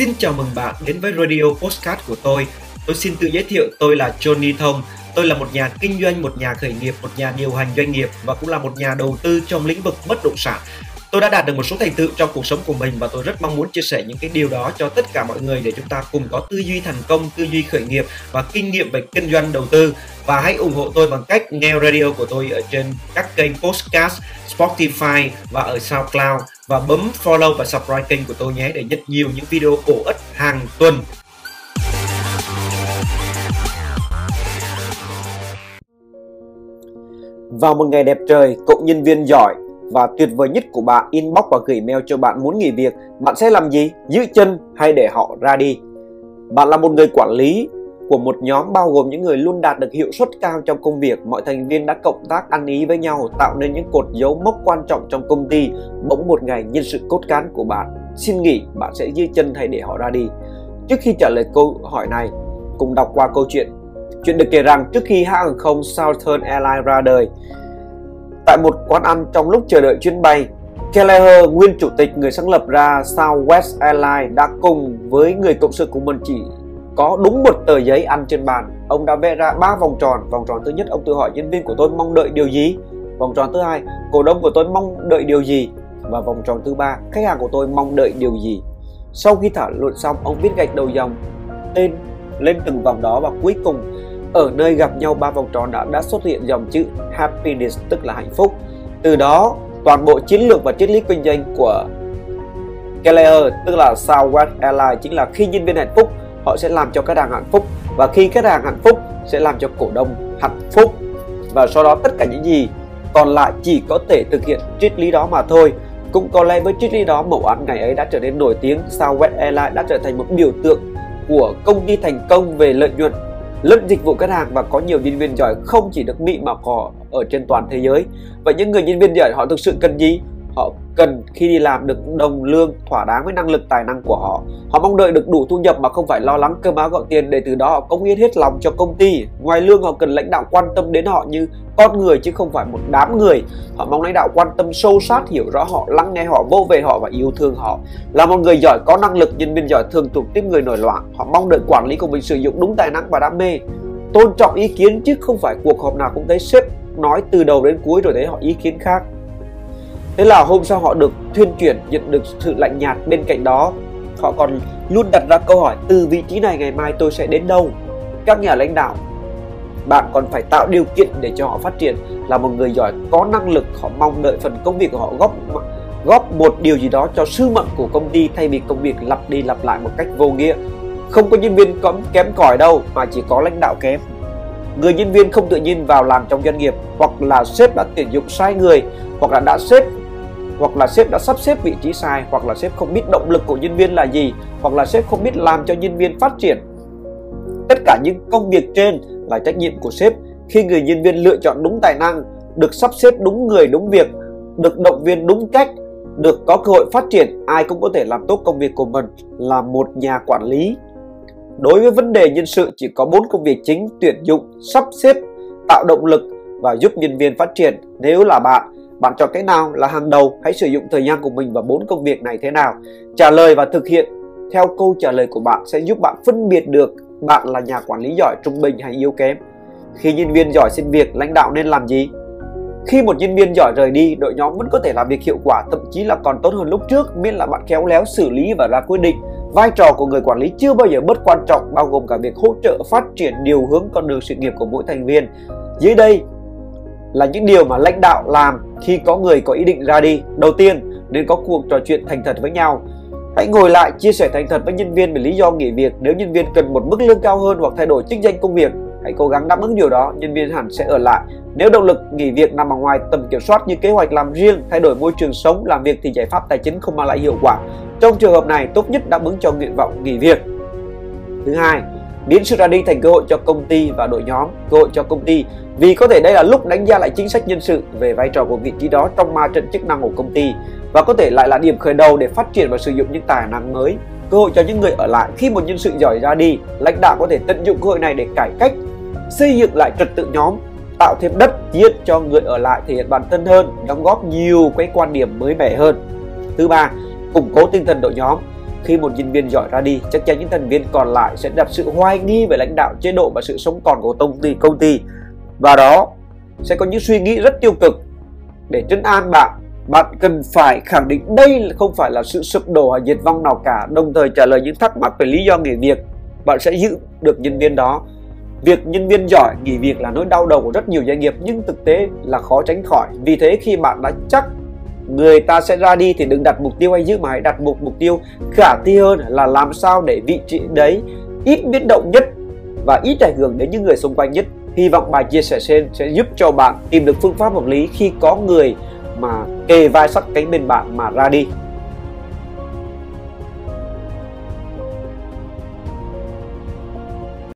Xin chào mừng bạn đến với Radio Postcard của tôi. Tôi xin tự giới thiệu tôi là Johnny Thông. Tôi là một nhà kinh doanh, một nhà khởi nghiệp, một nhà điều hành doanh nghiệp và cũng là một nhà đầu tư trong lĩnh vực bất động sản. Tôi đã đạt được một số thành tựu trong cuộc sống của mình và tôi rất mong muốn chia sẻ những cái điều đó cho tất cả mọi người để chúng ta cùng có tư duy thành công, tư duy khởi nghiệp và kinh nghiệm về kinh doanh đầu tư. Và hãy ủng hộ tôi bằng cách nghe radio của tôi ở trên các kênh podcast, Spotify và ở SoundCloud và bấm follow và subscribe kênh của tôi nhé để nhận nhiều những video bổ ích hàng tuần. Vào một ngày đẹp trời, cậu nhân viên giỏi và tuyệt vời nhất của bạn inbox và gửi mail cho bạn muốn nghỉ việc, bạn sẽ làm gì? Giữ chân hay để họ ra đi? Bạn là một người quản lý của một nhóm bao gồm những người luôn đạt được hiệu suất cao trong công việc. Mọi thành viên đã cộng tác ăn ý với nhau, tạo nên những cột dấu mốc quan trọng trong công ty. Bỗng một ngày nhân sự cốt cán của bạn xin nghỉ, bạn sẽ dưới chân hay để họ ra đi? Trước khi trả lời câu hỏi này, cùng đọc qua câu chuyện. Chuyện được kể rằng trước khi hãng hàng không Southern Airlines ra đời, tại một quán ăn trong lúc chờ đợi chuyến bay, Kelleher, nguyên chủ tịch người sáng lập ra Southwest Airlines đã cùng với người cộng sự của mình chỉ có đúng một tờ giấy ăn trên bàn. Ông đã vẽ ra ba vòng tròn. Vòng tròn thứ nhất, ông tự hỏi nhân viên của tôi mong đợi điều gì? Vòng tròn thứ hai, cổ đông của tôi mong đợi điều gì? Và vòng tròn thứ ba, khách hàng của tôi mong đợi điều gì? Sau khi thảo luận xong, ông viết gạch đầu dòng tên lên từng vòng đó và cuối cùng ở nơi gặp nhau ba vòng tròn đã đã xuất hiện dòng chữ happiness tức là hạnh phúc. Từ đó, toàn bộ chiến lược và triết lý kinh doanh của Keller tức là Southwest Airlines chính là khi nhân viên hạnh phúc họ sẽ làm cho khách hàng hạnh phúc và khi khách hàng hạnh phúc sẽ làm cho cổ đông hạnh phúc và sau đó tất cả những gì còn lại chỉ có thể thực hiện triết lý đó mà thôi cũng có lẽ với triết lý đó, mẫu án ngày ấy đã trở nên nổi tiếng sao West Airlines đã trở thành một biểu tượng của công ty thành công về lợi nhuận, lẫn dịch vụ khách hàng và có nhiều nhân viên giỏi không chỉ được Mỹ mà có ở trên toàn thế giới. Vậy những người nhân viên giỏi họ thực sự cần gì? Họ cần khi đi làm được đồng lương thỏa đáng với năng lực tài năng của họ. Họ mong đợi được đủ thu nhập mà không phải lo lắng cơm áo gạo tiền để từ đó họ cống hiến hết lòng cho công ty. Ngoài lương họ cần lãnh đạo quan tâm đến họ như con người chứ không phải một đám người. Họ mong lãnh đạo quan tâm sâu sát hiểu rõ họ, lắng nghe họ, vô về họ và yêu thương họ. Là một người giỏi có năng lực, nhân viên giỏi thường thuộc tiếp người nổi loạn. Họ mong đợi quản lý của mình sử dụng đúng tài năng và đam mê. Tôn trọng ý kiến chứ không phải cuộc họp nào cũng thấy sếp nói từ đầu đến cuối rồi thấy họ ý kiến khác Thế là hôm sau họ được thuyên chuyển, nhận được sự lạnh nhạt bên cạnh đó. Họ còn luôn đặt ra câu hỏi, từ vị trí này ngày mai tôi sẽ đến đâu? Các nhà lãnh đạo, bạn còn phải tạo điều kiện để cho họ phát triển. Là một người giỏi, có năng lực, họ mong đợi phần công việc của họ góp góp một điều gì đó cho sứ mệnh của công ty thay vì công việc lặp đi lặp lại một cách vô nghĩa. Không có nhân viên kém kém cỏi đâu, mà chỉ có lãnh đạo kém. Người nhân viên không tự nhiên vào làm trong doanh nghiệp, hoặc là sếp đã tuyển dụng sai người, hoặc là đã xếp hoặc là sếp đã sắp xếp vị trí sai, hoặc là sếp không biết động lực của nhân viên là gì, hoặc là sếp không biết làm cho nhân viên phát triển. Tất cả những công việc trên là trách nhiệm của sếp. Khi người nhân viên lựa chọn đúng tài năng, được sắp xếp đúng người đúng việc, được động viên đúng cách, được có cơ hội phát triển, ai cũng có thể làm tốt công việc của mình, là một nhà quản lý. Đối với vấn đề nhân sự, chỉ có bốn công việc chính tuyển dụng, sắp xếp, tạo động lực và giúp nhân viên phát triển. Nếu là bạn bạn chọn cái nào là hàng đầu? Hãy sử dụng thời gian của mình vào bốn công việc này thế nào? Trả lời và thực hiện theo câu trả lời của bạn sẽ giúp bạn phân biệt được bạn là nhà quản lý giỏi, trung bình hay yếu kém. Khi nhân viên giỏi xin việc, lãnh đạo nên làm gì? Khi một nhân viên giỏi rời đi, đội nhóm vẫn có thể làm việc hiệu quả, thậm chí là còn tốt hơn lúc trước, miễn là bạn khéo léo xử lý và ra quyết định. Vai trò của người quản lý chưa bao giờ bất quan trọng, bao gồm cả việc hỗ trợ phát triển điều hướng con đường sự nghiệp của mỗi thành viên. Dưới đây là những điều mà lãnh đạo làm khi có người có ý định ra đi. Đầu tiên, nên có cuộc trò chuyện thành thật với nhau. Hãy ngồi lại chia sẻ thành thật với nhân viên về lý do nghỉ việc. Nếu nhân viên cần một mức lương cao hơn hoặc thay đổi chức danh công việc, hãy cố gắng đáp ứng điều đó, nhân viên hẳn sẽ ở lại. Nếu động lực nghỉ việc nằm ở ngoài tầm kiểm soát như kế hoạch làm riêng, thay đổi môi trường sống, làm việc thì giải pháp tài chính không mang lại hiệu quả. Trong trường hợp này, tốt nhất đáp ứng cho nguyện vọng nghỉ việc. Thứ hai, biến sự ra đi thành cơ hội cho công ty và đội nhóm, cơ hội cho công ty. Vì có thể đây là lúc đánh giá lại chính sách nhân sự về vai trò của vị trí đó trong ma trận chức năng của công ty và có thể lại là điểm khởi đầu để phát triển và sử dụng những tài năng mới. Cơ hội cho những người ở lại khi một nhân sự giỏi ra đi lãnh đạo có thể tận dụng cơ hội này để cải cách xây dựng lại trật tự nhóm tạo thêm đất tiết cho người ở lại thể hiện bản thân hơn đóng góp nhiều cái quan điểm mới mẻ hơn. Thứ ba củng cố tinh thần đội nhóm khi một nhân viên giỏi ra đi, chắc chắn những thành viên còn lại sẽ đặt sự hoài nghi về lãnh đạo chế độ và sự sống còn của công ty công ty. Và đó sẽ có những suy nghĩ rất tiêu cực. Để trấn an bạn bạn cần phải khẳng định đây không phải là sự sụp đổ hay diệt vong nào cả, đồng thời trả lời những thắc mắc về lý do nghỉ việc. Bạn sẽ giữ được nhân viên đó. Việc nhân viên giỏi nghỉ việc là nỗi đau đầu của rất nhiều doanh nghiệp, nhưng thực tế là khó tránh khỏi. Vì thế khi bạn đã chắc người ta sẽ ra đi thì đừng đặt mục tiêu hay giữ mà hãy đặt một mục tiêu khả thi hơn là làm sao để vị trí đấy ít biến động nhất và ít ảnh hưởng đến những người xung quanh nhất. Hy vọng bài chia sẻ trên sẽ giúp cho bạn tìm được phương pháp hợp lý khi có người mà kề vai sắt cánh bên bạn mà ra đi.